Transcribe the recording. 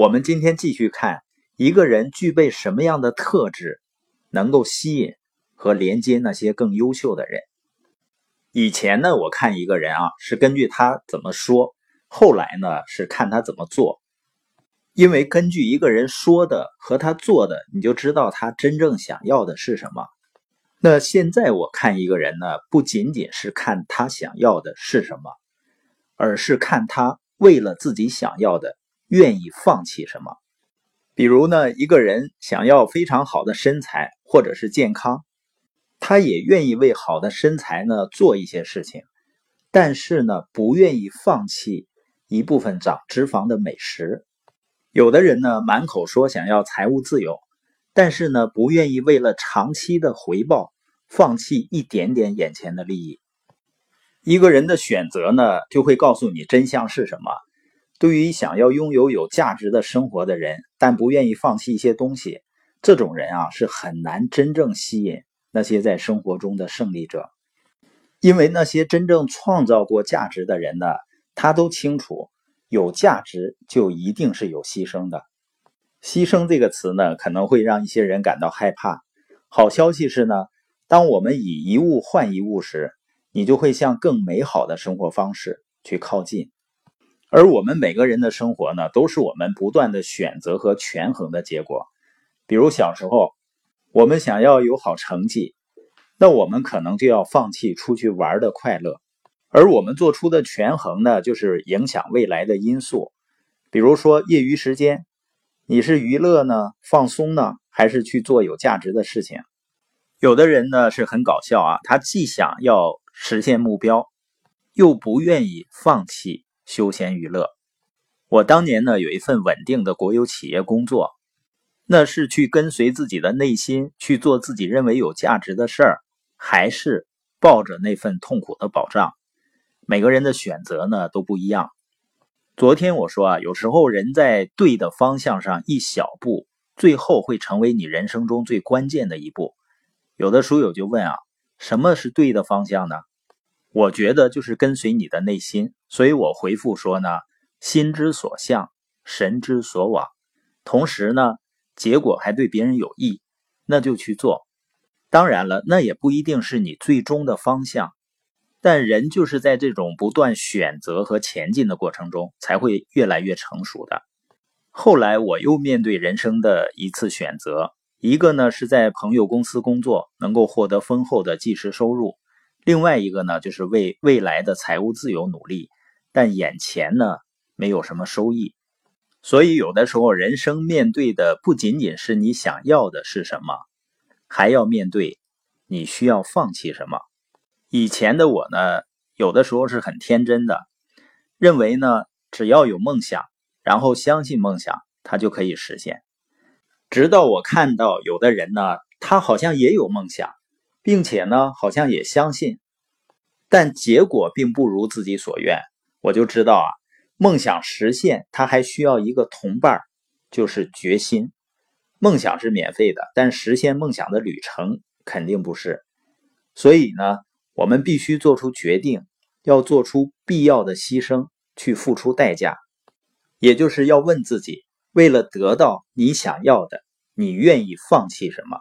我们今天继续看一个人具备什么样的特质，能够吸引和连接那些更优秀的人。以前呢，我看一个人啊，是根据他怎么说；后来呢，是看他怎么做。因为根据一个人说的和他做的，你就知道他真正想要的是什么。那现在我看一个人呢，不仅仅是看他想要的是什么，而是看他为了自己想要的愿意放弃什么。比如呢，一个人想要非常好的身材或者是健康，他也愿意为好的身材呢做一些事情，但是呢，不愿意放弃一部分长脂肪的美食。有的人呢，满口说想要财务自由。但是呢，不愿意为了长期的回报放弃一点点眼前的利益。一个人的选择呢，就会告诉你真相是什么。对于想要拥有有价值的生活的人，但不愿意放弃一些东西，这种人啊，是很难真正吸引那些在生活中的胜利者。因为那些真正创造过价值的人呢，他都清楚，有价值就一定是有牺牲的。牺牲这个词呢，可能会让一些人感到害怕。好消息是呢，当我们以一物换一物时，你就会向更美好的生活方式去靠近。而我们每个人的生活呢，都是我们不断的选择和权衡的结果。比如小时候，我们想要有好成绩，那我们可能就要放弃出去玩的快乐。而我们做出的权衡呢，就是影响未来的因素，比如说业余时间。你是娱乐呢，放松呢，还是去做有价值的事情？有的人呢是很搞笑啊，他既想要实现目标，又不愿意放弃休闲娱乐。我当年呢有一份稳定的国有企业工作，那是去跟随自己的内心去做自己认为有价值的事儿，还是抱着那份痛苦的保障？每个人的选择呢都不一样。昨天我说啊，有时候人在对的方向上一小步，最后会成为你人生中最关键的一步。有的书友就问啊，什么是对的方向呢？我觉得就是跟随你的内心。所以我回复说呢，心之所向，神之所往。同时呢，结果还对别人有益，那就去做。当然了，那也不一定是你最终的方向。但人就是在这种不断选择和前进的过程中，才会越来越成熟的。后来我又面对人生的一次选择，一个呢是在朋友公司工作，能够获得丰厚的即时收入；另外一个呢就是为未来的财务自由努力，但眼前呢没有什么收益。所以有的时候，人生面对的不仅仅是你想要的是什么，还要面对你需要放弃什么。以前的我呢，有的时候是很天真的，认为呢，只要有梦想，然后相信梦想，它就可以实现。直到我看到有的人呢，他好像也有梦想，并且呢，好像也相信，但结果并不如自己所愿，我就知道啊，梦想实现，他还需要一个同伴，就是决心。梦想是免费的，但实现梦想的旅程肯定不是。所以呢。我们必须做出决定，要做出必要的牺牲，去付出代价，也就是要问自己：为了得到你想要的，你愿意放弃什么？